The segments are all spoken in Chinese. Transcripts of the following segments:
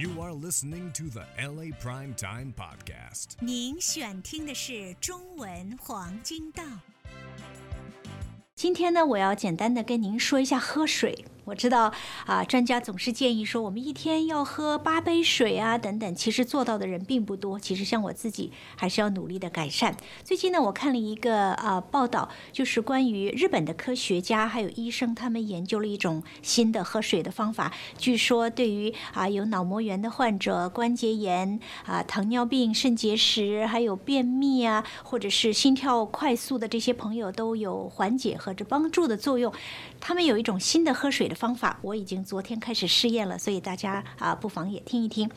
You are listening to the LA Prime Time Podcast. 您选听的是中文黄金档。今天呢，我要简单的跟您说一下喝水。我知道啊，专家总是建议说我们一天要喝八杯水啊，等等。其实做到的人并不多。其实像我自己，还是要努力的改善。最近呢，我看了一个啊报道，就是关于日本的科学家还有医生，他们研究了一种新的喝水的方法。据说对于啊有脑膜炎的患者、关节炎啊、糖尿病、肾结石，还有便秘啊，或者是心跳快速的这些朋友，都有缓解和这帮助的作用。他们有一种新的喝水的方法，我已经昨天开始试验了，所以大家啊不妨也听一听。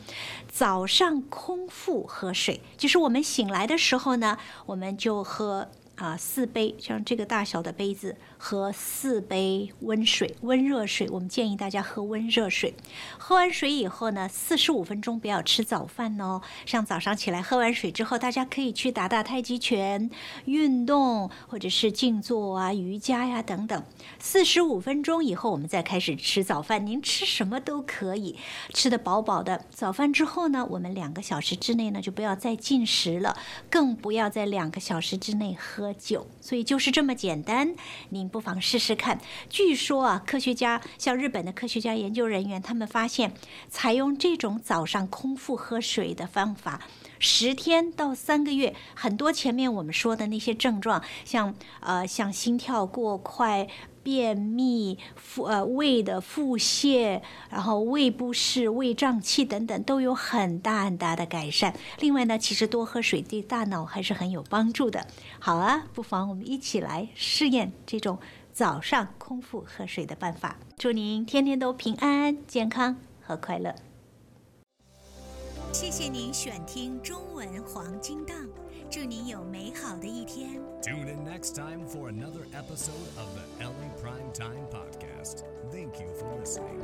早上空腹喝水，就是我们醒来的时候呢，我们就喝。啊，四杯像这个大小的杯子喝四杯温水、温热水。我们建议大家喝温热水。喝完水以后呢，四十五分钟不要吃早饭哦。像早上起来喝完水之后，大家可以去打打太极拳、运动，或者是静坐啊、瑜伽呀等等。四十五分钟以后，我们再开始吃早饭。您吃什么都可以，吃得饱饱的。早饭之后呢，我们两个小时之内呢就不要再进食了，更不要在两个小时之内喝。喝酒，所以就是这么简单。您不妨试试看。据说啊，科学家像日本的科学家研究人员，他们发现，采用这种早上空腹喝水的方法，十天到三个月，很多前面我们说的那些症状，像呃，像心跳过快。便秘、腹呃胃的腹泻，然后胃不适、胃胀气等等，都有很大很大的改善。另外呢，其实多喝水对大脑还是很有帮助的。好啊，不妨我们一起来试验这种早上空腹喝水的办法。祝您天天都平安、健康和快乐。谢谢您选听中文黄金档。祝您有美好的一天。Tune in next time for another episode of the LA Prime Time Podcast. Thank you for listening.